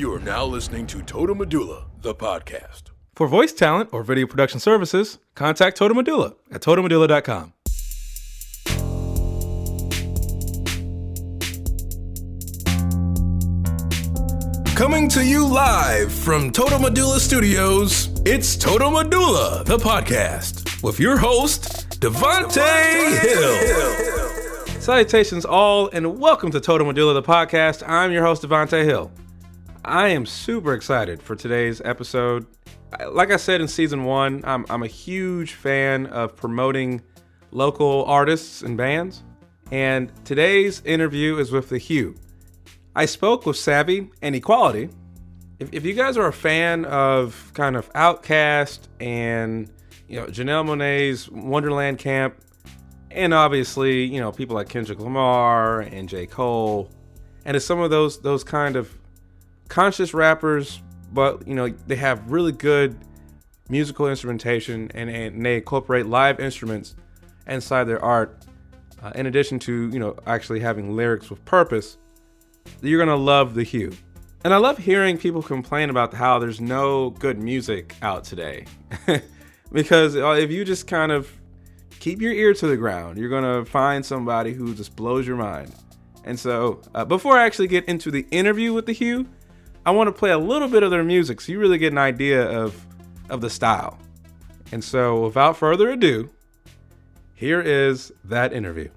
You are now listening to Total Medulla, the podcast. For voice talent or video production services, contact Total Medulla at totalmedulla.com. Coming to you live from Total Medulla Studios, it's Total Medulla, the podcast, with your host, Devontae Hill. Salutations, all, and welcome to Total Medulla, the podcast. I'm your host, Devontae Hill. I am super excited for today's episode. Like I said in season one, I'm, I'm a huge fan of promoting local artists and bands. And today's interview is with The Hue. I spoke with Savvy and Equality. If, if you guys are a fan of kind of OutKast and you know Janelle Monáe's Wondaland Camp, and obviously you know people like Kendrick Lamar and J. Cole, and it's some of those those kind of conscious rappers, but you know they have really good musical instrumentation and, and they incorporate live instruments inside their art. Uh, in addition to you know actually having lyrics with purpose, you're gonna love the Hue. And I love hearing people complain about how there's no good music out today. because uh, if you just kind of keep your ear to the ground, you're gonna find somebody who just blows your mind. And so, uh, before I actually get into the interview with the Hue, I want to play a little bit of their music so you really get an idea of of the style. And so, without further ado, here is that interview.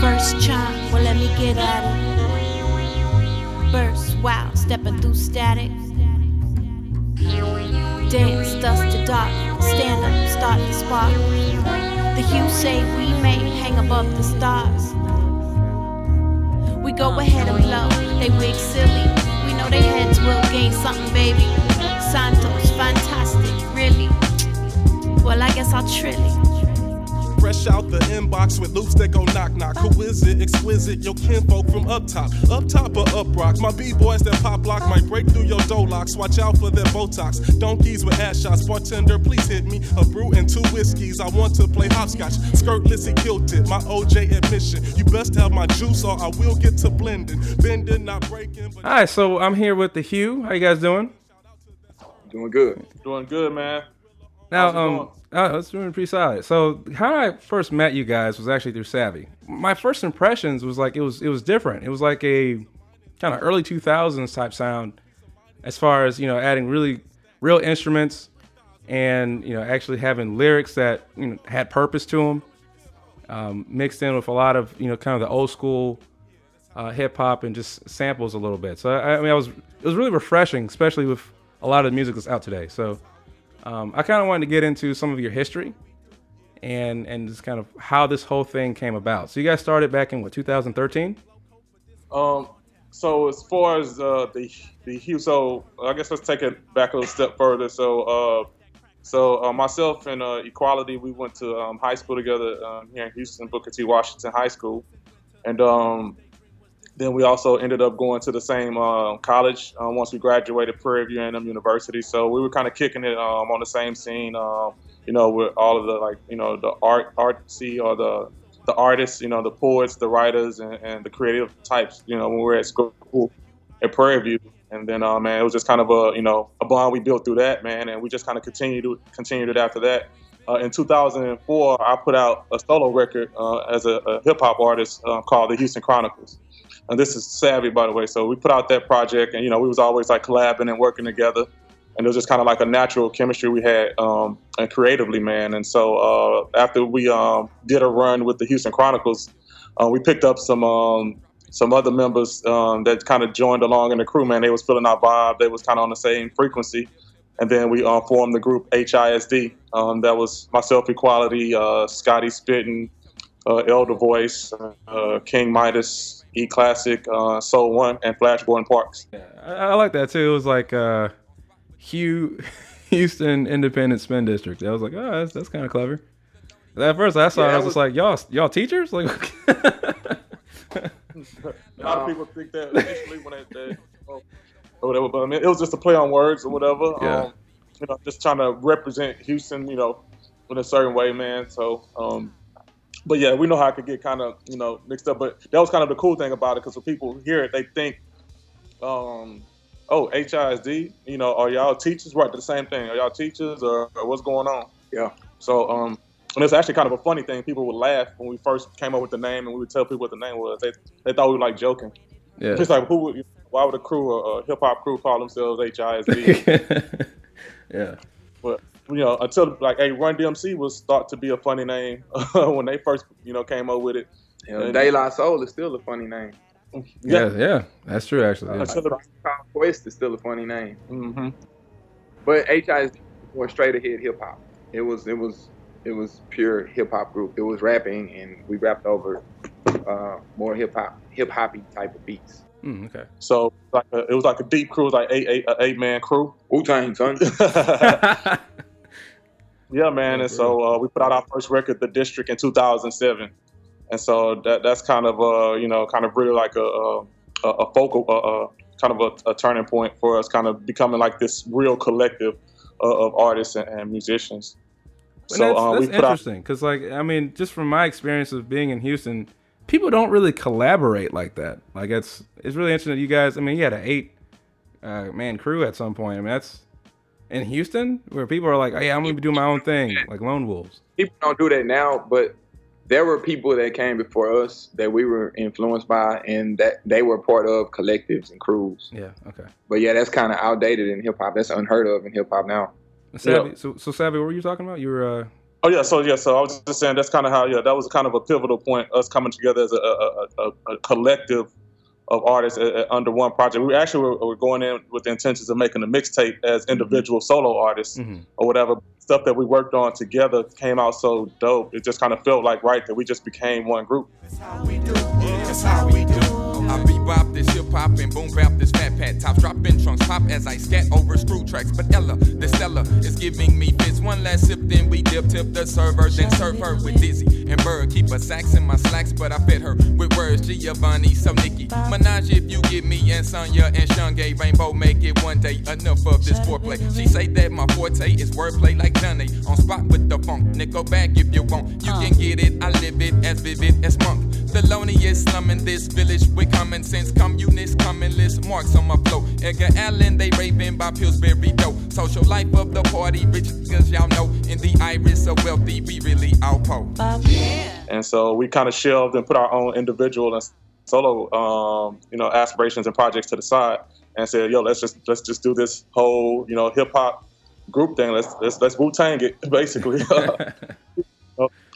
First chop, well let me get at it. Burst, wow, stepping through static. Dance, dust to dark, stand up, start the spark. The hue say we may hang above the stars. We go ahead and blow, they wig silly. We know their heads will gain something, baby. Santos, fantastic, really. Well, I guess I'll trill it. Fresh out the inbox with loops that go knock knock. Who is it? Exquisite, your kinfolk from up top. Up top or up rocks. My B-boys that pop lock might break through your door locks. Watch out for their Botox. Donkeys with ass shots. Bartender, please hit me. A brew and two whiskeys. I want to play hopscotch. Skirtless and kilted. My OJ admission. You best have my juice or I will get to blending. Bending, not breaking. But All right, so I'm here with the Hue. How you guys doing? Doing good. Doing good, man. Now, um, oh, it's doing pretty solid. So, how I first met you guys was actually through Savvy. My first impressions was like it was it was different. It was like a kind of early 2000s type sound, as far as you know, adding really real instruments and you know actually having lyrics that you know had purpose to them, um, mixed in with a lot of you know kind of the old school uh, hip hop and just samples a little bit. So I, I mean, I was it was really refreshing, especially with a lot of the music that's out today. So. Um, I kind of wanted to get into some of your history and and just kind of how this whole thing came about. So you guys started back in what 2013? Um, so as far as uh, the the hue, so I guess let's take it back a little step further. So uh, so uh, myself and uh, Equality, we went to um, high school together um, here in Houston, Booker T. Washington High School, and um, then we also ended up going to the same uh, college uh, once we graduated, Prairie View A&M University. So we were kind of kicking it um, on the same scene, um, you know, with all of the like, you know, the art artsy or the the artists, you know, the poets, the writers, and, and the creative types. You know, when we were at school at Prairie View, and then uh, man, it was just kind of a you know a bond we built through that, man, and we just kind of continued to continued it after that. Uh, in 2004, I put out a solo record uh, as a, a hip hop artist uh, called the Houston Chronicles. And this is Savvy, by the way. So we put out that project, and you know, we was always like collabing and working together, and it was just kind of like a natural chemistry we had, um, and creatively, man. And so uh, after we um, did a run with the Houston Chronicles, uh, we picked up some um, some other members um, that kind of joined along in the crew. Man, they was feeling our vibe. They was kind of on the same frequency. And then we uh, formed the group HISD. Um, that was myself, Equality, uh, Scotty Spitting, uh, Elder Voice, uh, King Midas, E Classic, uh, Soul One, and Flash Gordon Parks. I, I like that too. It was like uh, Hugh Houston Independent Spin District. I was like, oh, that's, that's kind of clever. At first, I saw Yeah, it, I was, was- just like, y'all, y'all teachers? Like, A lot of people think that initially when they, they oh, or whatever, but I mean, it was just a play on words or whatever. Yeah. Um, you know, just trying to represent Houston, you know, in a certain way, man. So, um, but yeah, we know how it could get kind of you know mixed up. But that was kind of the cool thing about it because when people hear it, they think, um, oh, HISD, you know, are y'all teachers? Right, the same thing. Are y'all teachers or, or what's going on? Yeah. So um, and it's actually kind of a funny thing. People would laugh when we first came up with the name, and we would tell people what the name was. They they thought we were like joking. Yeah. Just like who would why would a crew a, a hip hop crew call themselves HISD? yeah. but you know, until like a Run DMC was thought to be a funny name when they first you know came up with it. You know, De La Soul is still a funny name. Yeah, yeah, that's true actually. Yeah. Until the, Quest is still a funny name. hmm But HISD went straight ahead hip hop. It was it was it was pure hip hop group. It was rapping and we rapped over uh, more hip hop hip hoppy type of beats. Mm, okay. So like a, it was like a deep crew, it was like eight eight a eight man crew. Wu Tang son. Yeah, man. And so uh, we put out our first record, The District, in 2007. And so that that's kind of uh, you know kind of really like a a, a focal uh, uh, kind of a, turning point for us, kind of becoming like this real collective uh, of artists and, and musicians. And so that's, uh, that's we put out interesting because, like, I mean, just from my experience of being in Houston, people don't really collaborate like that. Like, it's it's really interesting that you guys. I mean, you had an eight uh, man crew at some point. I mean, that's in Houston where people are like, "Oh yeah, I'm gonna do my own thing," like Lone Wolves. people don't do that now, but there were people that came before us that we were influenced by and that they were part of collectives and crews. Yeah. Okay. But yeah, that's kind of outdated in hip hop. That's unheard of in hip hop now. Savvy, So, so Savvy, what were you talking about? You were. Uh, Oh yeah, so yeah, so I was just saying that's kind of how yeah that was kind of a pivotal point us coming together as a, a, a, a collective of artists uh, uh, under one project. We actually were, were going in with the intentions of making a mixtape as individual solo artists mhm. or whatever. Stuff that we worked on together came out so dope. It just kind of felt like right that we just became one group. That's how we do. That's how we do. I bebop this hip hop and boom bap this fat pat top dropping trunks pop as I scat over screw tracks. But Ella, the Stella is giving me fits. One last sip, then we dip tip the server, then serve her with Dizzy and Bird. Keep a sax in my slacks, but I fed her with words. Giovanni, so Nikki, Minaj if you get me and Sonya and Shange Rainbow make it one day. Enough of this foreplay. She say that my forte is wordplay like Johnny on spot with the funk. Nickel back if you want. You can get it. I live it as vivid as monk. Thelonious slumming this village with common sense. Communist commonless marks on my flow. Edgar Allan, they raving by Pillsbury dough. Social life of the party, rich cause y'all know. In the iris of wealthy, we really outpo. And so we kind of shelved and put our own individual and solo, um, you know, aspirations and projects to the side, and said, "Yo, let's just let's just do this whole, you know, hip hop group thing. Let's let's let's Wu Tang it, basically."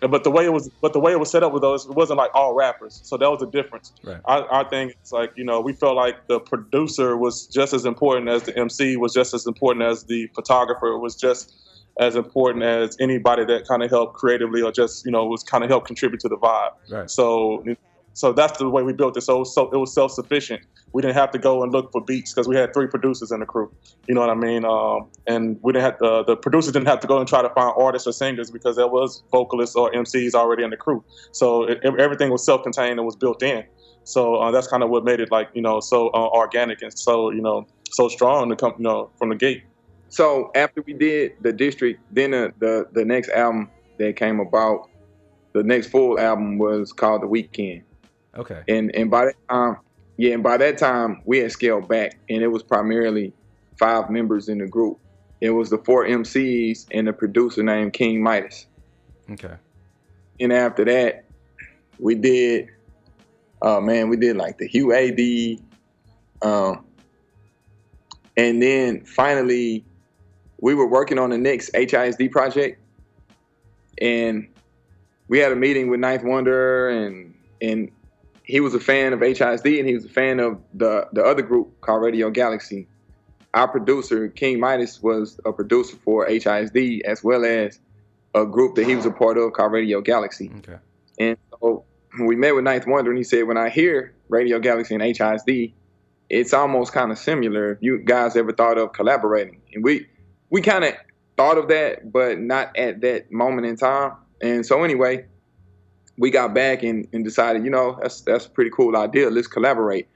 But the way it was, but the way it was set up with those, it wasn't like all rappers. So that was the difference. Right. Our, our thing is like, you know, we felt like the producer was just as important as the MC, was just as important as the photographer, was just as important as anybody that kind of helped creatively or just, you know, was kind of helped contribute to the vibe. Right. So, so that's the way we built it. So, so it was self sufficient. We didn't have to go and look for beats because we had three producers in the crew. You know what I mean? Um, and we didn't have to, the producers didn't have to go and try to find artists or singers because there was vocalists or MCs already in the crew. So it, everything was self contained and was built in. So uh, that's kind of what made it like you know so uh, organic and so you know so strong to come you know from the gate. So after we did the district, then the, the the next album that came about, the next full album was called The Weekend. Okay. And and by that time, yeah, and by that time we had scaled back, and it was primarily five members in the group. It was the four MCs and a producer named King Midas. Okay. And after that, we did, oh man, we did like the Hugh AD, um, and then finally, we were working on the next HISD project, and we had a meeting with 9th Wonder, and and he was a fan of HISD, and he was a fan of the the other group called Radio Galaxy. Our producer King Midas was a producer for HISD as well as a group that he was a part of called Radio Galaxy. Okay. And so we met with 9th Wonder, and he said, when I hear Radio Galaxy and HISD, it's almost kind of similar. If you guys ever thought of collaborating, and we we kind of thought of that, but not at that moment in time. And so anyway, we got back and, and decided, you know, that's that's a pretty cool idea. Let's collaborate.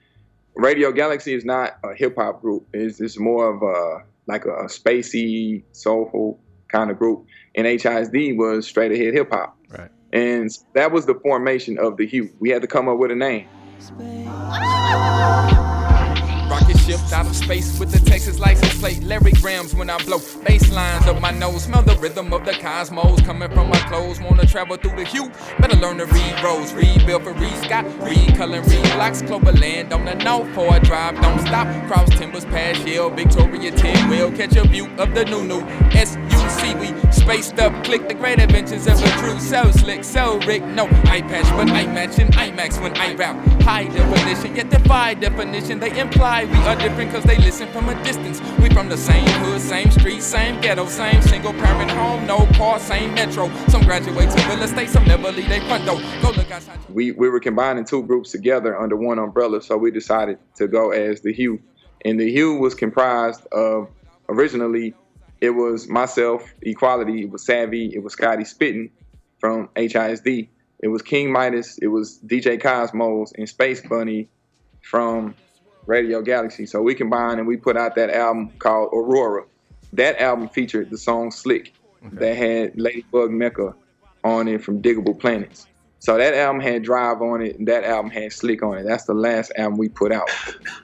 Radio Galaxy is not a hip hop group. It's it's more of a like a, spacey, soulful kind of group. And HISD was straight ahead hip hop. Right. And that was the formation of the Hue. We had to come up with a name. Ah! Out of space with the Texas license plate. Larry Grams when I blow bass lines up my nose. Smell the rhythm of the cosmos coming from my clothes. Wanna travel through the hue? Better learn to read roads. Read Bill for read Scott. Read color, read blocks. Clover land on the north for a drive. Don't stop. Cross timbers past Yale. Victoria 10 We'll catch a view of the new new SUC. We spaced up. Click the great adventures of a crew. So slick, so Rick. No eye patch, but I matching IMAX when I rap. High definition, yet defy definition. They imply we are different cause they listen from a distance. We from the same hood, same street, same ghetto, same single parent home, no car, same metro. Some graduate to real estate, some never leave their front door. Go look outside. We we were combining two groups together under one umbrella, so we decided to go as the Hue. And the Hue was comprised of originally it was myself, Equality, it was Savvy, it was Scotty Spitting from HISD. It was King Midas, it was DJ Cosmos, and Space Bunny from Radio Galaxy. So we combined and we put out that album called Aurora. That album featured the song Slick that had Ladybug Mecca on it from Digable Planets. So that album had Drive on it, and that album had Slick on it. That's the last album we put out.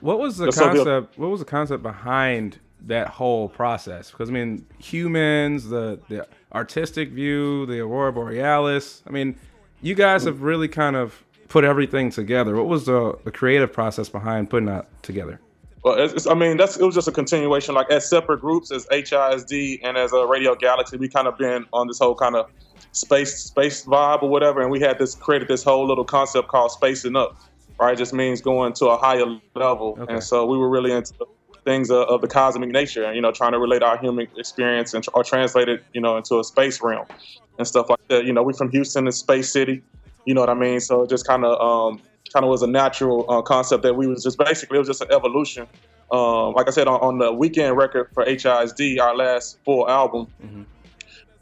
What was the That's so good. concept? What was the concept behind that whole process? Because I mean, humans, the the artistic view, the aurora borealis. I mean, you guys have really kind of put everything together. What was the the creative process behind putting that together? Well, it's, it's- I mean, that's it was just a continuation. Like as separate groups, as HISD and as a Radio Galaxy, we kind of been on this whole kind of space space vibe or whatever, and we had this created this whole little concept called spacing up. Right, it just means going to a higher level, Okay. and so we were really into things of, of the cosmic nature, and you know, trying to relate our human experience and or translate it, you know, into a space realm and stuff like that. You know, we're from Houston, and Space City. You know what I mean? So it just kind of um, kind of was a natural uh, concept that we was just basically it was just an evolution. Um, like I said on, on the weekend record for HISD, our last full album,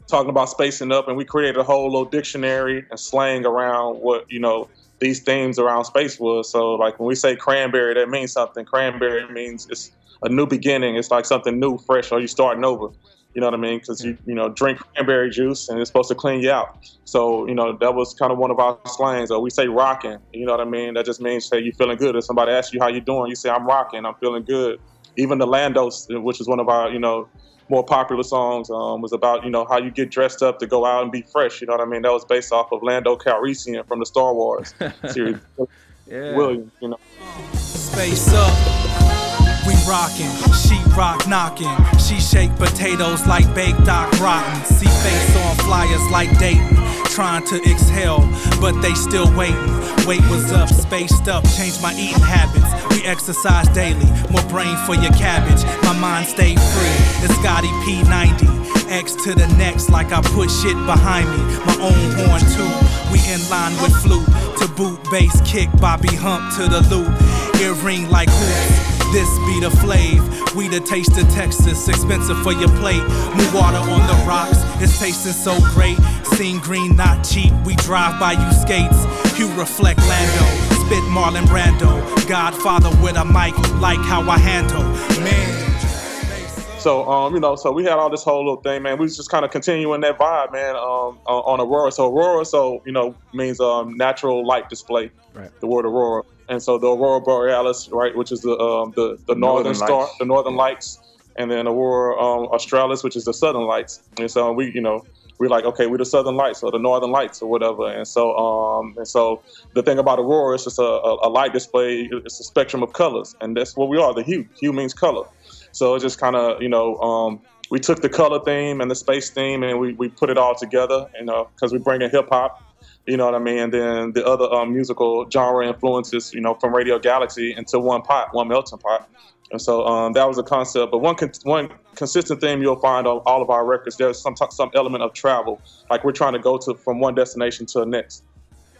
talking about spacing up, and we created a whole little dictionary and slang around what you know these themes around space was. So like when we say cranberry, that means something. Cranberry means it's a new beginning. It's like something new, fresh, or you starting over. You know what I mean? Because you you know drink cranberry juice and it's supposed to clean you out. So you know that was kind of one of our slangs. Or we say rocking. You know what I mean? That just means say you feeling good. If somebody asks you how you doing, you say I'm rocking. I'm feeling good. Even the Landos, which is one of our you know more popular songs, um, was about you know how you get dressed up to go out and be fresh. You know what I mean? That was based off of Lando Calrissian from the Star Wars series. Yeah. Williams, you know. Space up, we rockin', she rock knockin'. She shake potatoes like baked doc rotten. See face on flyers like Dayton, trying to exhale, but they still waiting. Weight was up, spaced up, changed my eating habits. We exercise daily, more brain for your cabbage. My mind stayed free. It's Scotty P90. X to the next, like I put shit behind me. My own horn too. We in line with flute to boot, bass kick, Bobby hump to the loop. Earring like hoops. This be the flav. We the taste of Texas, expensive for your plate. Move water on the rocks, it's tasting so great. Seen green, not cheap. We drive by you skates. You reflect Lando, spit Marlon Brando. Godfather with a mic, like how I handle. Man. So um, you know, so we had all this whole little thing, man. We was just kind of continuing that vibe, man. Um, on on Aurora. So Aurora, so you know, means um natural light display. Right. The word Aurora, and so the Aurora Borealis, right, which is the um the the northern, Northern star, Lights. the northern lights, and then Aurora um, Australis, which is the southern lights. And so we, you know. We're like, okay, we're the Southern Lights or the Northern Lights or whatever, and so, um, and so the thing about Aurora is just a, a, light display. It's a spectrum of colors, and that's what we are. The hue, hue means color. So it just kind of, you know, um, we took the color theme and the space theme and we, we put it all together, you know, because we bring in hip hop, you know what I mean? And then the other um, musical genre influences, you know, from Radio Galaxy into one pot, one melting pot. And so um, that was a concept. But one con- one consistent theme you'll find on all of our records, there's some t- some element of travel. Like we're trying to go to from one destination to the next.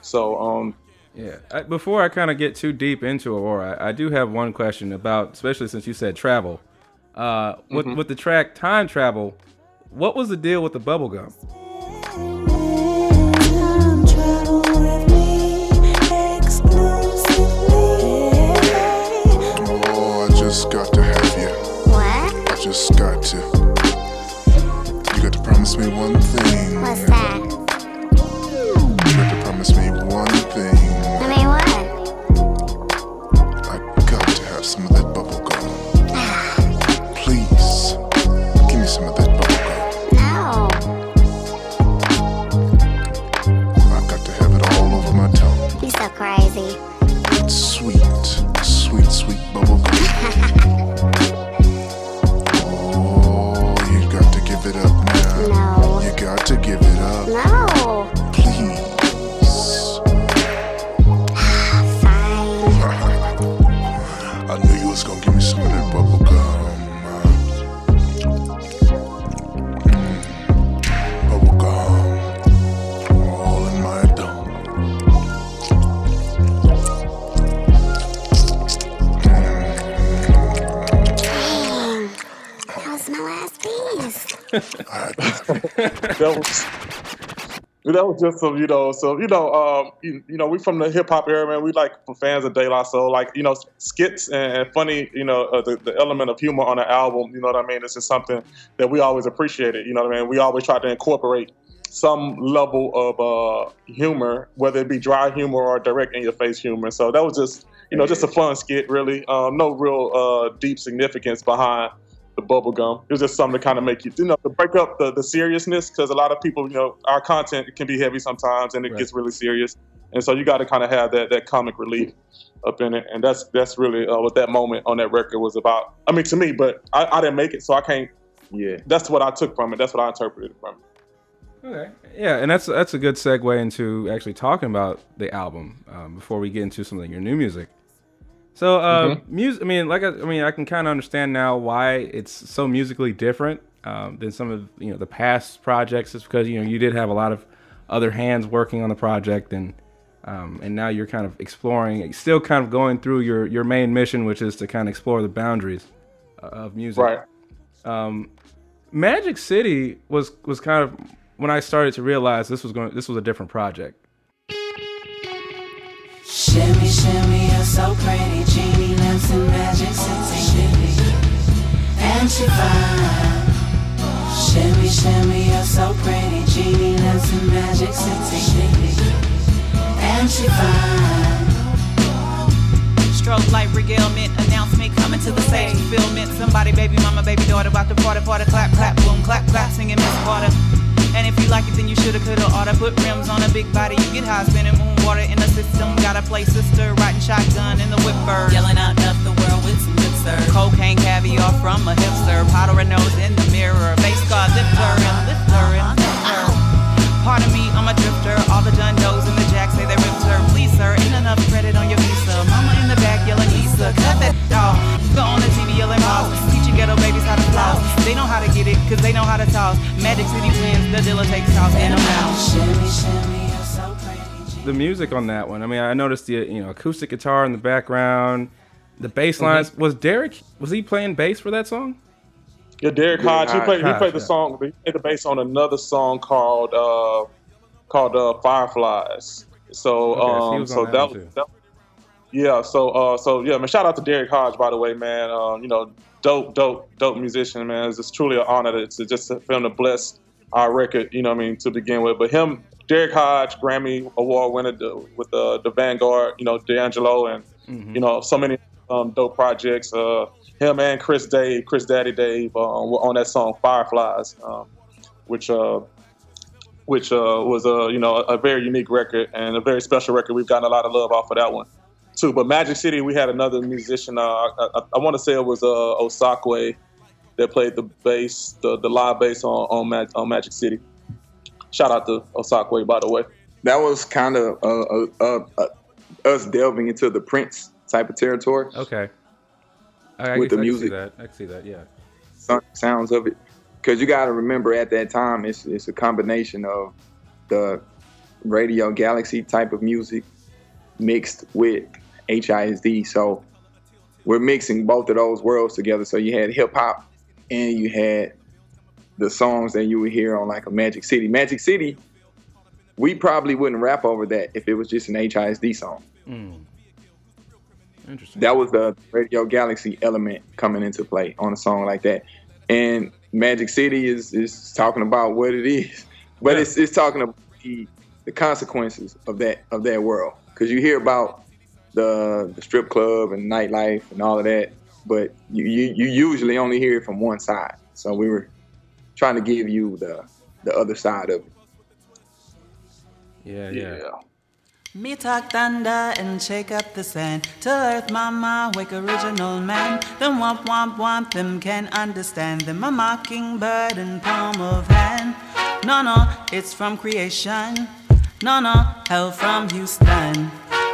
So um, Yeah. I, before I kind of get too deep into Aurora, I, I do have one question about, especially since you said travel. Uh, with Mm-hmm. with the track Time Travel, what was the deal with the bubble gum? Just got to. You got to promise me one thing. What's that? That was that was just some, you know, so you know, um, you, you know, we from the hip hop era, man. We like fans of De La Soul, like you know, skits and, and funny, you know, uh, the, the element of humor on an album. You know what I mean? This is something that we always appreciated. You know what I mean? We always try to incorporate some level of uh, humor, whether it be dry humor or direct in your face humor. So that was just, you know, just a fun skit, really. Um, no real uh, deep significance behind the bubble gum. It was just something to kind of make you, you know, to break up the, the seriousness because a lot of people, you know, our content can be heavy sometimes and it Right. gets really serious, and so you got to kind of have that that comic relief up in it, and that's that's really uh, what that moment on that record was about. I mean, to me, but I, I didn't make it, so I can't. Yeah, that's what I took from it. That's what I interpreted from it. Okay. Yeah, and that's that's a good segue into actually talking about the album um, before we get into some of your new music. So, uh, Mhm. music. I mean, like, I, I mean, I can kind of understand now why it's so musically different um, than some of you know the past projects. It's because you know you did have a lot of other hands working on the project, and um, and now you're kind of exploring, still kind of going through your your main mission, which is to kind of explore the boundaries uh, of music. Right. Um, Magic City was was kind of when I started to realize this was going this was a different project. Shimmy, shimmy, you're so pretty. Lives in Magic City. And she fine. Shimmy, shimmy, you're so pretty. Genie lives in Magic City. And she fine. Stroke light regalement, announcement coming to the stage. Fulfillment, somebody, baby mama, baby daughter, about to party, party, clap, clap, boom, clap, clap, singing Miss Carter. And if you like it, then you shoulda, coulda, oughta put rims on a big body. You get high, spinning moon water in the system. Gotta play sister, riding shotgun in the whipper. Yelling out, enough the world with some lip serve. Cocaine caviar from a hipster. Powder her nose in the mirror. Face guard, lift her and lift her and lift her. Pardon me, I'm a drifter. All the dundos and the jacks say they ripped her. Please, sir, ain't enough credit on your visa. Mama in the back yelling, Lisa, cut that off. Go on the TV yelling, boss. Teach your ghetto babies how to floss. They know how to get it, cause they know how to toss. Magic City twins, the dealer takes toss in them out. Shimmy, shimmy, you're so pretty. The music on that one. I mean, I noticed the you know acoustic guitar in the background, the bass lines. Was Derrick was he playing bass for that song? Yeah, Derrick Derrick Hodge. He played. He played the yeah. song. He played the bass on another song called uh, called uh, Fireflies. So, Okay, so um, was so that that, was that. Yeah. So, uh, so yeah, man. Shout out to Derrick Hodge, by the way, man. Um, you know, dope, dope, dope musician, man. It's, truly an honor to, to just for him to bless our record. You know, what I mean, to begin with. But him, Derrick Hodge, Grammy Award winner with the the Vanguard. You know, D'Angelo and you know so many um, dope projects. Uh, him and Chris Dave, Chris Daddy Dave, uh, on, on that song Fireflies, um, which uh, which uh, was a you know a very unique record and a very special record. We've gotten a lot of love off of that one too. But Magic City, we had another musician. Uh, I, I, I want to say it was uh, Osakwe that played the bass, the, the live bass on on, Mag- on Magic City. Shout out to Osakwe, by the way. That was kind of uh, uh, uh, uh, us delving into the Prince type of territory. Okay. I, I With guess the I can music. see that. I can see that. Yeah. sounds of it. Because you got to remember at that time, it's, it's a combination of the Radio Galaxy type of music mixed with HISD. So we're mixing both of those worlds together. So you had hip hop and you had the songs that you would hear on like a Magic City. Magic City, we probably wouldn't rap over that if it was just an HISD song. Mm. Interesting. That was the Radio Galaxy element coming into play on a song like that. And Magic City is is talking about what it is, but Yeah. it's it's talking about the, the consequences of that of that world. Because you hear about the the strip club and nightlife and all of that, but you, you you usually only hear it from one side. So we were trying to give you the the other side of it. Yeah, yeah. Me talk thunder and shake up the sand. To earth, mama, wake original man. Them womp womp womp, them can understand them. A mockingbird and palm of hand. No, no, it's from creation. No, no, hell from Houston.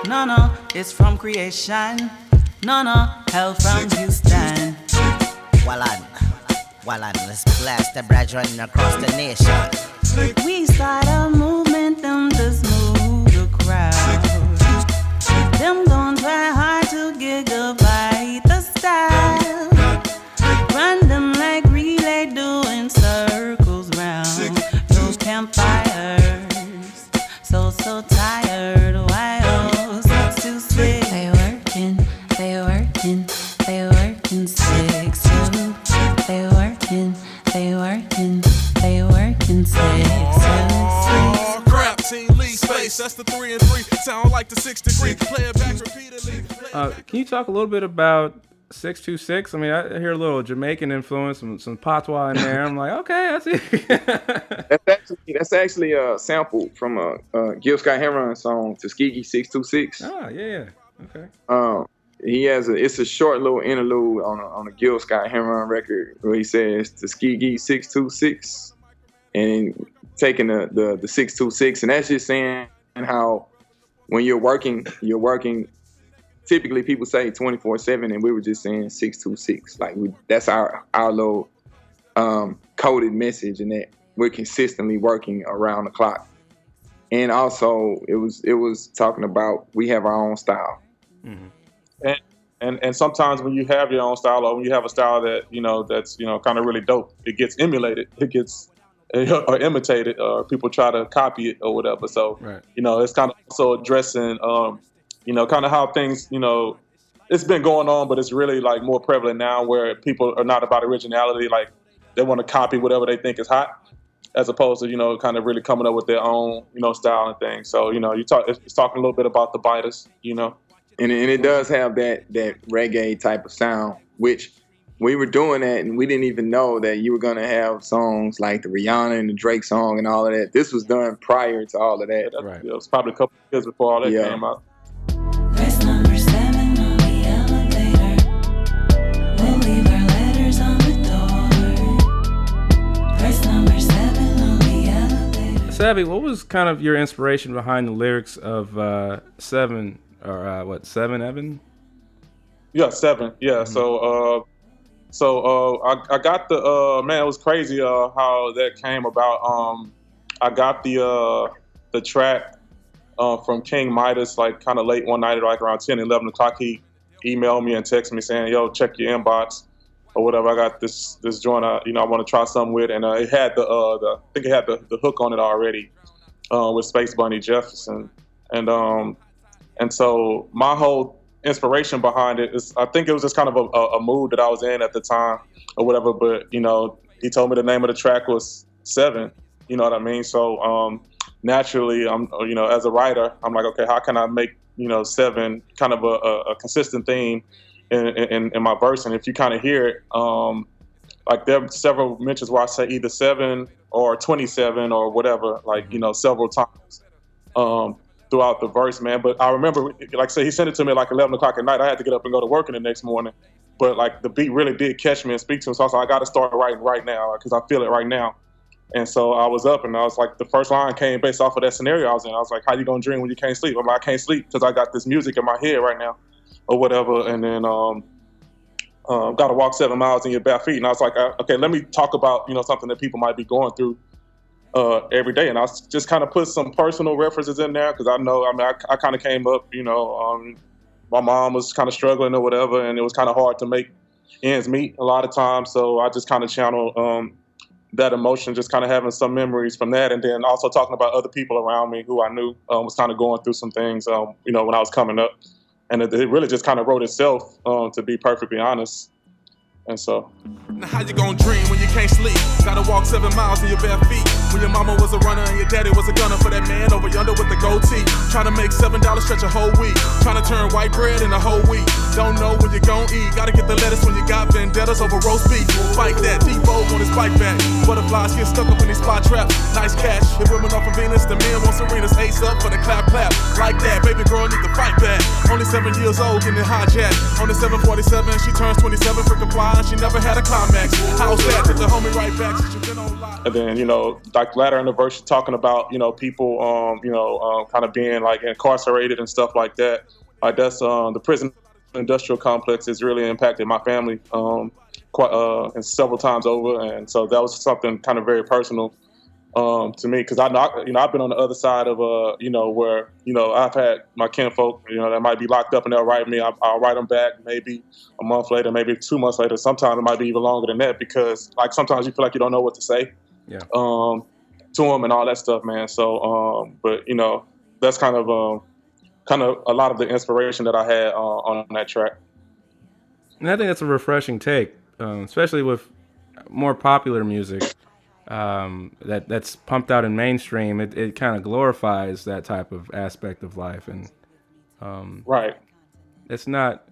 No, no, it's from creation. No, no, hell from Houston. Well on, well on, let's blast the bridge running across the nation. We start a movement, them just move the crowd. Them six degree. Play it back repeatedly. Uh, can you talk a little bit about 626? I mean, I hear a little Jamaican influence, some, some patois in there. I'm like, okay, I see. That's actually that's actually a sample from a, a Gil Scott Heron song, Tuskegee Six Two Six. ah, yeah, yeah. Okay. Um, he has a it's a short little interlude on a, on a Gil Scott Heron record where he says Tuskegee six two six, and taking the the the six two six, and that's just saying how when you're working, you're working. Typically, people say twenty four seven, and we were just saying six two six. Like we, that's our our little um, coded message, and that we're consistently working around the clock. And also, it was it was talking about we have our own style. and and and sometimes when you have your own style or when you have a style that you know that's you know kind of really dope, it gets emulated, it gets or imitated, or people try to copy it or whatever. So Right. you know, it's kind of also addressing, um, you know, kind of how things, you know, it's been going on, but it's really like more prevalent now where people are not about originality, like they want to copy whatever they think is hot, as opposed to you know, kind of really coming up with their own, you know, style and things. So you know, you talk, it's, it's talking a little bit about the biters, you know. and and it does have that that reggae type of sound, which we were doing that, and we didn't even know that you were gonna have songs like the Rihanna and the Drake song and all of that. This was done prior to all of that. Right. It was probably a couple years before all that Yeah. came out. Press number seven on the elevator. We'll leave our letters on the door. Press number seven on the elevator. Savvy, what was kind of your inspiration behind the lyrics of uh, Seven, or uh, what, Seven Evan? Yeah, seven. Yeah. So, uh, so uh, I, I got the uh, man. It was crazy uh, how that came about. Um, I got the uh, the track uh, from King Midas like kind of late one night, like around 10, 11 o'clock. He emailed me and texted me saying, "Yo, check your inbox." Or whatever. I got this this joint. Uh, you know, I want to try something with, and uh, it had the uh, the I think it had the, the hook on it already uh, with Space Bunny Jefferson, and um, and so my whole inspiration behind it is I think it was just kind of a, a, a mood that I was in at the time or whatever. But you know, he told me the name of the track was Seven. You know what I mean? So um, naturally, I'm you know as a writer, I'm like, okay, how can I make you know seven kind of a, a, a consistent theme in, in, in my verse? And if you kind of hear it, um, like there are several mentions where I say either seven or 27 or whatever, like you know several times. Um, throughout the verse, man. But I remember, like I said, he sent it to me like 11 o'clock at night. I had to get up and go to work in the next morning. But like the beat really did catch me and speak to me. So I was like, I got to start writing right now because I feel it right now. And so I was up and I was like, the first line came based off of that scenario I was in. I was like, how you gonna dream when you can't sleep? I'm like, I can't sleep because I got this music in my head right now, or whatever. And then um, um, got to walk seven miles in your bare feet. And I was like, uh, okay, let me talk about you know something that people might be going through uh, every day. And I just kind of put some personal references in there because I know, I mean, I, I kind of came up, you know, um, my mom was kind of struggling or whatever, and it was kind of hard to make ends meet a lot of times. So I just kind of channeled um, that emotion, just kind of having some memories from that, and then also talking about other people around me who I knew um, was kind of going through some things, um, you know, when I was coming up. And it, it really just kind of wrote itself, um, to be perfectly honest. And so, Now how you gonna dream when you can't sleep? Gotta walk seven miles in your bare feet. When your mama was a runner and your daddy was a gunner for that man over yonder with the goatee. Trying to make seven dollars stretch a whole week. Trying to turn white bread into whole wheat. Don't know when you gon' eat. Gotta get the lettuce when you got vendettas over roast beef. Fight that, Debo on his bike back. Butterflies get stuck up in these spot traps. Nice catch. If women off of Venus, the men want Serena's ace up for the clap clap. Like that, baby girl need to fight back. Only seven years old, getting hijacked. On the 747, she turns 27 for comply. She never had a climax. How's that? The homie right back since you been on live? and then you know, like later in the verse, you're talking about you know people, um, you know, um, kind of being like incarcerated and stuff like that. Like that's um, the prison industrial complex has really impacted my family um, quite uh, and several times over, and so that was something kind of very personal um, to me because I know you know I've been on the other side of uh you know where you know I've had my kinfolk you know that might be locked up and they'll write me I'll, I'll write them back maybe a month later maybe two months later sometimes it might be even longer than that because like sometimes you feel like you don't know what to say Yeah. um, to them and all that stuff man so um, but you know that's kind of um, kind of a lot of the inspiration that I had uh, on that track. And I think that's a refreshing take, um, especially with more popular music um, that that's pumped out in mainstream. It, it kind of glorifies that type of aspect of life, and um, right. It's not,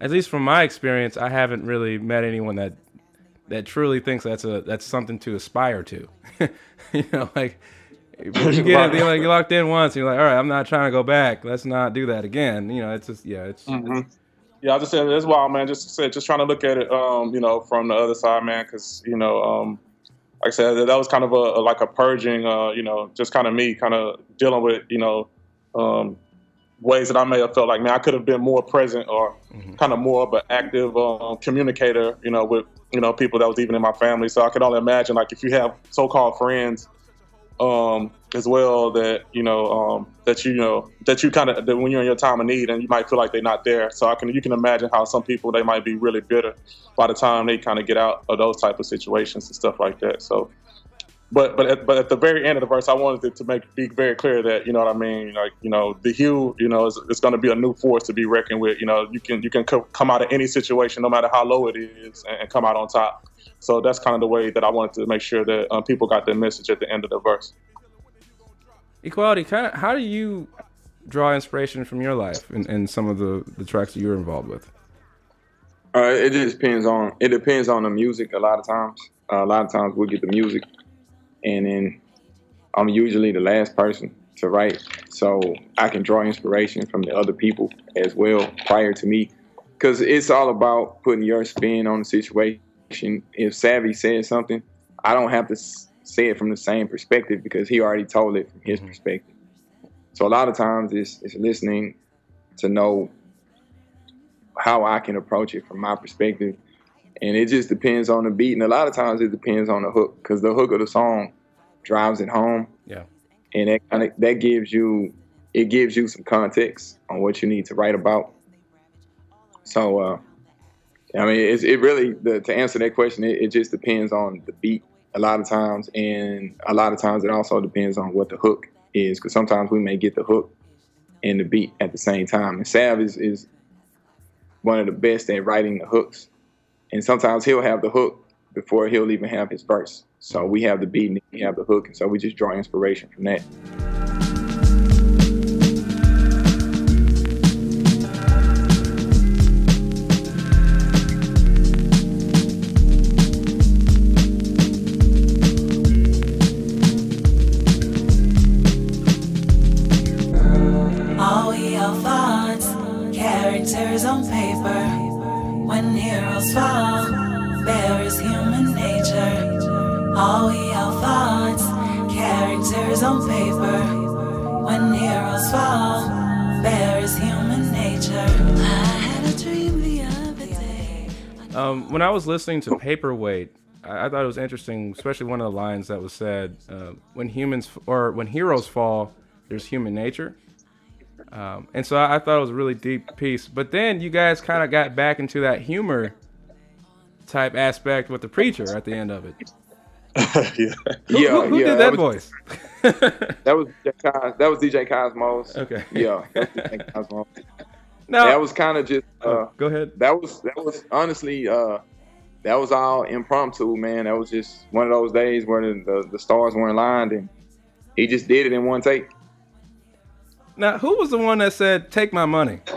at least from my experience, I haven't really met anyone that that truly thinks that's a that's something to aspire to. you know, like you get it, like you're locked in once, and you're like, all right, I'm not trying to go back. Let's not do that again. You know, it's just yeah, it's. Mhm. Yeah, I just said that's wild, man. Just said, just trying to look at it, um, you know, from the other side, man. Because you know, um, like I said, that was kind of a, a like a purging, uh, you know, just kind of me, kind of dealing with, you know, um, ways that I may have felt like, man, I could have been more present or kind of more of an active um, communicator, you know, with you know people that was even in my family. So I could only imagine, like, if you have so-called friends um, as well that you know um, that you know that you kind of that when you're in your time of need and you might feel like they're not there. So I can you can imagine how some people they might be really bitter by the time they kind of get out of those type of situations and stuff like that. So, but but at, but at the very end of the verse, I wanted it to make be very clear that you know what I mean. Like you know the hue, you know, is, is going to be a new force to be reckoned with. You know, you can you can co- come out of any situation, no matter how low it is, and, and come out on top. So that's kind of the way that I wanted to make sure that um, people got the message at the end of the verse. Equality, kind of, how do you draw inspiration from your life and, and some of the, the tracks that you're involved with? Uh, it just depends on it depends on the music. A lot of times, uh, a lot of times we'll get the music, and then I'm usually the last person to write, so I can draw inspiration from the other people as well prior to me, because it's all about putting your spin on the situation. If Savvy says something, I don't have to say it from the same perspective because he already told it from his perspective. So a lot of times it's, it's listening to know how I can approach it from my perspective. And it just depends on the beat. And a lot of times it depends on the hook because the hook of the song drives it home. Yeah. And that kind of that gives you it gives you some context on what you need to write about. So uh I mean it's it really the, to answer that question, it, it just depends on the beat a lot of times and a lot of times it also depends on what the hook is because sometimes we may get the hook and the beat at the same time. And Sav is, is one of the best at writing the hooks. And sometimes he'll have the hook before he'll even have his verse. So we have the beat and we have the hook. And so we just draw inspiration from that. Is human nature. All we are thoughts, characters on paper. When heroes fall, human nature. I. Um, when I was listening to Paperweight, I, thought it was interesting, especially one of the lines that was said: uh, "When humans or when heroes fall, there's human nature." Um, and so I, I thought it was a really deep piece. But then you guys kind of got back into that humor type aspect with the preacher at the end of it. yeah. Who, Yeah, who, who yeah, did that that was- voice? That was Cos- that was DJ Cosmos. Okay. Yeah, that Cosmos. Now- that was kind of just. Uh, Oh, go ahead. That was that was honestly uh, that was all impromptu, man. That was just one of those days where the, the, the stars weren't aligned, and he just did it in one take. Now, who was the one that said, "Take my money"?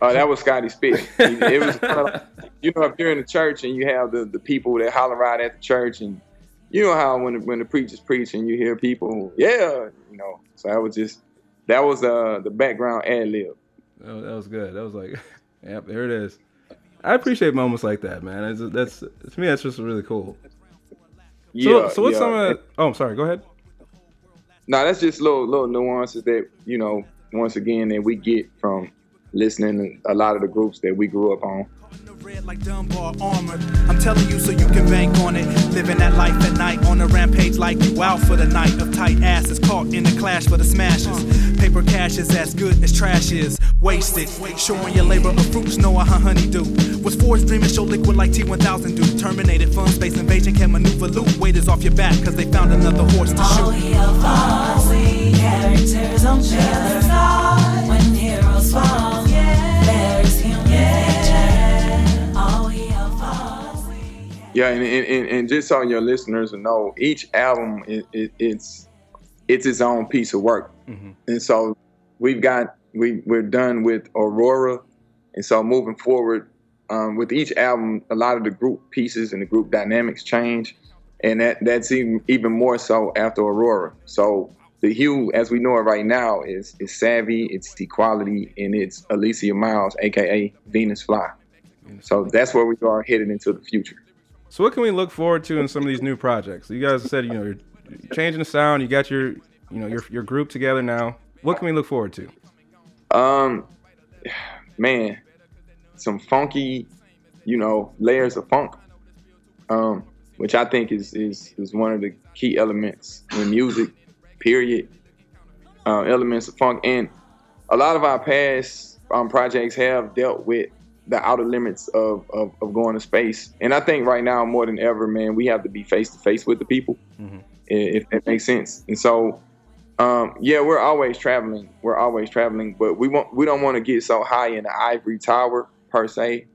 Uh, that was Scotty Spit. It was kind of like, you know if you're in the church and you have the, the people that holler out at the church, and you know how when the, when the preachers preach and you hear people, yeah, you know. So that was just that was uh, the background ad lib. Oh, that was good. That was like, yep, there it is. I appreciate moments like that, man. That's to me, that's just really cool. So, Yeah, so what's yeah. some of? The, oh, I'm sorry. Go ahead. No, that's just little little nuances that you know. Once again, that we get from listening to a lot of the groups that we grew up on. like Dunbar armored. I'm telling you so you can bank on it. Living that life at night on a rampage like you out for the night of tight asses caught in the clash for the smashes. Paper cash is as good as trash is. Wasted. Showing your labor of fruits, know how honeydew. Was forged dreaming show liquid like T1000 do. Terminated fun, space invasion can maneuver loot. Weight is off your back cause they found another horse to All shoot. we are we characters on the side. When heroes fall, Yeah, and, and, and, just so your listeners know, each album it, it, it's it's its own piece of work, and so we've got we we're done with Aurora, and so moving forward um, with each album, a lot of the group pieces and the group dynamics change, and that that's even even more so after Aurora. So the hue as we know it right now is is savvy, it's equality, and it's Alicia Miles, aka Venus Fly. So that's where we are headed into the future. So what can we look forward to in some of these new projects? You guys said you know you're changing the sound. You got your you know your your group together now. What can we look forward to? Um, man, some funky, you know, layers of funk, um, which I think is is is one of the key elements in music. Period. Uh, elements of funk, and a lot of our past um, projects have dealt with the outer limits of, of of going to space. And I think right now more than ever, man, we have to be face to face with the people, i- if that makes sense. And so um, yeah, we're always traveling. We're always traveling, but we want we don't want to get so high in the ivory tower per se,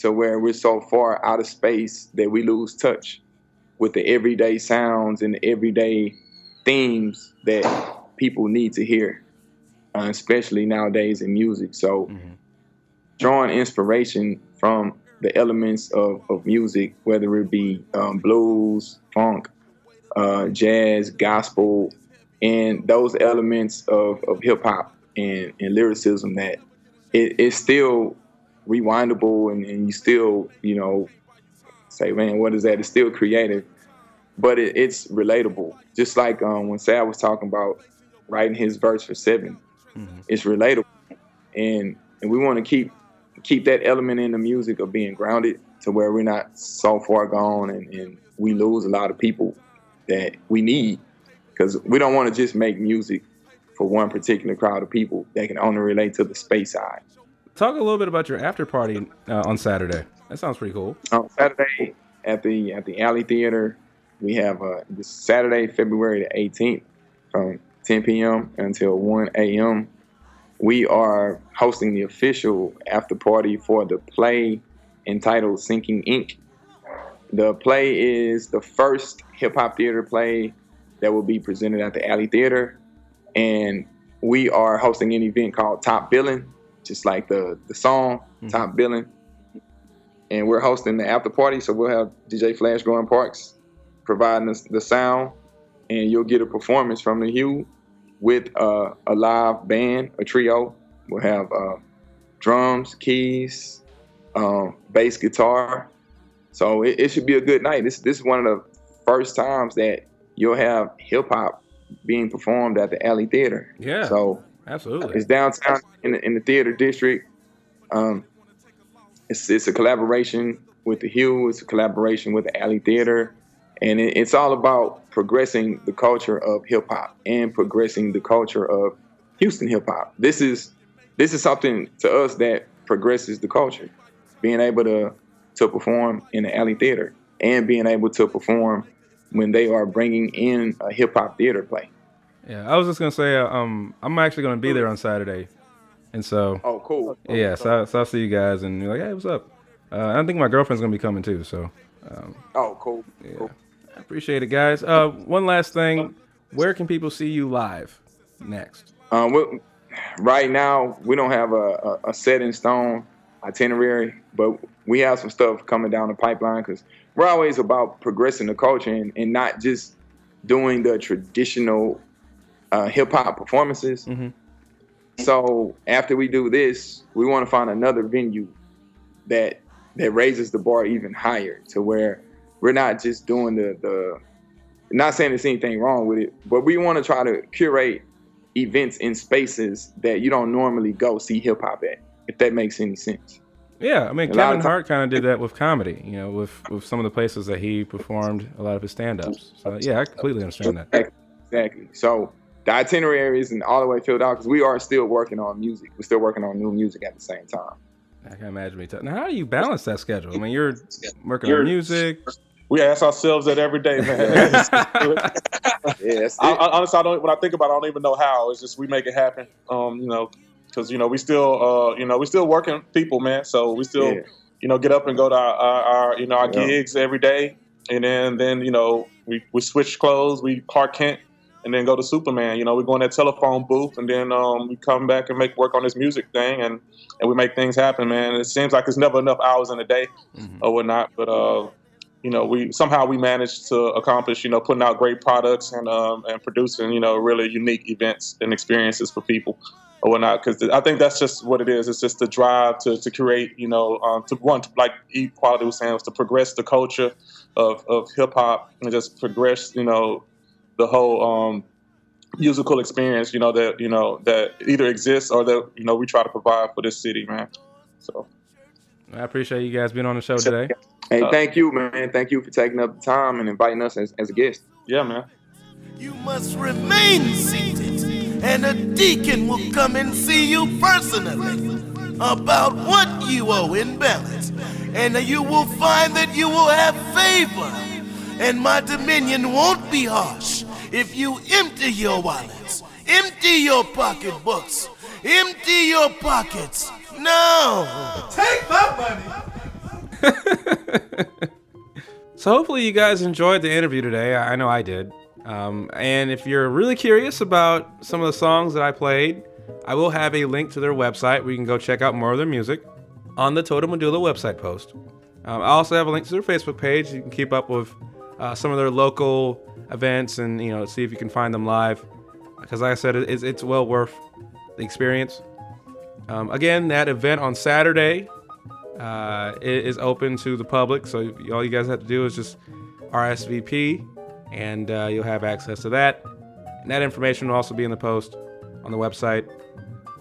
to where we're so far out of space that we lose touch with the everyday sounds and the everyday themes that people need to hear, uh, especially nowadays in music. So, drawing inspiration from the elements of, of music, whether it be um, blues, funk, uh, jazz, gospel, and those elements of, of hip hop and, and lyricism that it, it's still rewindable and, and you still, you know, say, man, what is that? It's still creative, but it, it's relatable. Just like um, when Sal was talking about writing his verse for 7 it's relatable, and and we want to keep keep that element in the music of being grounded to where we're not so far gone and, and we lose a lot of people that we need because we don't want to just make music for one particular crowd of people that can only relate to the space side. Talk a little bit about your after party uh, on Saturday. That sounds pretty cool. On Saturday at the at the Alley Theater, we have uh, this Saturday, February the 18th, from 10 p.m. until 1 a.m. We are hosting the official after party for the play entitled Syncing Ink. The play is the first hip hop theater play that will be presented at the Alley Theater, and we are hosting an event called Top Billing, just like the the song hmm. Top Billing and we're hosting the after party. So we'll have DJ Flash Gordon Parks providing us the sound, and you'll get a performance from the Hue with uh, a live band, a trio. We'll have uh, drums, keys, um, bass guitar. So it, it should be a good night. This this is one of the first times that you'll have hip hop being performed at the Alley Theater. Yeah. So Absolutely. it's downtown in the, in the theater district. Um, it's, it's a collaboration with the Hue. It's a collaboration with the Alley Theater, and it, it's all about progressing the culture of hip hop and progressing the culture of Houston hip hop. This is this is something to us that progresses the culture. Being able to to perform in the Alley Theater and being able to perform when they are bringing in a hip hop theater play. Yeah, I was just gonna say, uh, um, I'm actually gonna be there on Saturday, and so. Oh, cool. Yeah, so, so I'll see you guys, and you're like, hey, what's up? Uh, I think my girlfriend's gonna be coming too, so. Um, Oh, cool. cool. I appreciate it, guys. Uh, one last thing, where can people see you live next? Um, we, right now, we don't have a, a, a set in stone itinerary, but we have some stuff coming down the pipeline because we're always about progressing the culture and, and not just doing the traditional uh, hip hop performances. So after we do this, we want to find another venue that that raises the bar even higher to where we're not just doing the the not saying there's anything wrong with it, but we want to try to curate events in spaces that you don't normally go see hip hop at, if that makes any sense. Yeah, I mean A Kevin Hart kind of did that with comedy, you know, with with some of the places that he performed a lot of his stand-ups. So yeah, I completely understand that. Exactly. So the itinerary isn't all the way filled out because we are still working on music. We're still working on new music at the same time. I can imagine me. T- now, how do you balance that schedule? I mean, you're working You're- on music. We ask ourselves that every day, man. yeah, I, I, honestly, I don't. When I think about, it, I don't even know how. It's just we make it happen. Um, you know, because you know we still, uh, you know, we still working people, man. So we still, Yeah. you know, get up and go to our, our, our you know, our Yeah. gigs every day, and then then you know we we switch clothes, we Clark Kent, and then go to Superman. You know, we go in that telephone booth, and then um, we come back and make work on this music thing, and and we make things happen, man. It seems like there's never enough hours in a day or whatnot, but uh, you know, we somehow we managed to accomplish, you know, putting out great products and um, and producing, you know, really unique events and experiences for people or whatnot. Because I think that's just what it is. It's just the drive to, to create, you know, um, to want like equality was saying was to progress the culture of, of hip hop and just progress, you know, the whole um, musical experience, you know, that you know that either exists or that you know we try to provide for this city, man. So. I appreciate you guys being on the show today. Hey, Uh, thank you, man. Thank you for taking up the time and inviting us as, as a guest. Yeah, man. You must remain seated, and a deacon will come and see you personally about what you owe in balance. And you will find that you will have favor, and my dominion won't be harsh if you empty your wallets, empty your pocketbooks, empty your pockets. No! Take my money! So hopefully you guys enjoyed the interview today. I know I did. Um, and if you're really curious about some of the songs that I played, I will have a link to their website where you can go check out more of their music on the Total Medulla website post. Um, I also have a link to their Facebook page. You can keep up with uh, some of their local events and you know see if you can find them live. Because like I said, it's, it's well worth the experience. Um, again, that event on Saturday uh, it is open to the public, so all you guys have to do is just RSVP, and uh, you'll have access to that. And that information will also be in the post on the website.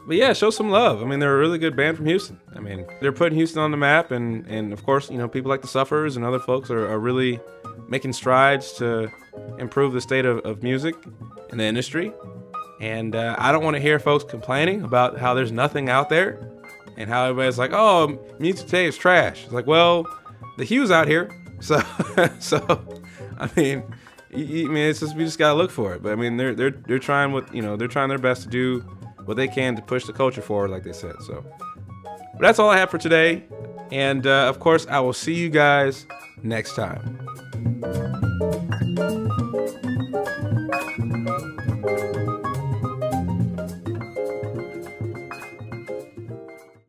But yeah, show some love. I mean, they're a really good band from Houston. I mean, they're putting Houston on the map, and and of course, you know, people like the Suffers and other folks are, are really making strides to improve the state of, of music in the industry. And uh, I don't want to hear folks complaining about how there's nothing out there and how everybody's like, "Oh, music today is trash." It's like, well, the Hue's out here, so so I mean, y- y- I mean, it's just we just gotta look for it. But I mean, they're they're they're trying what you know they're trying their best to do what they can to push the culture forward, like they said. So, but that's all I have for today, and uh, of course, I will see you guys next time.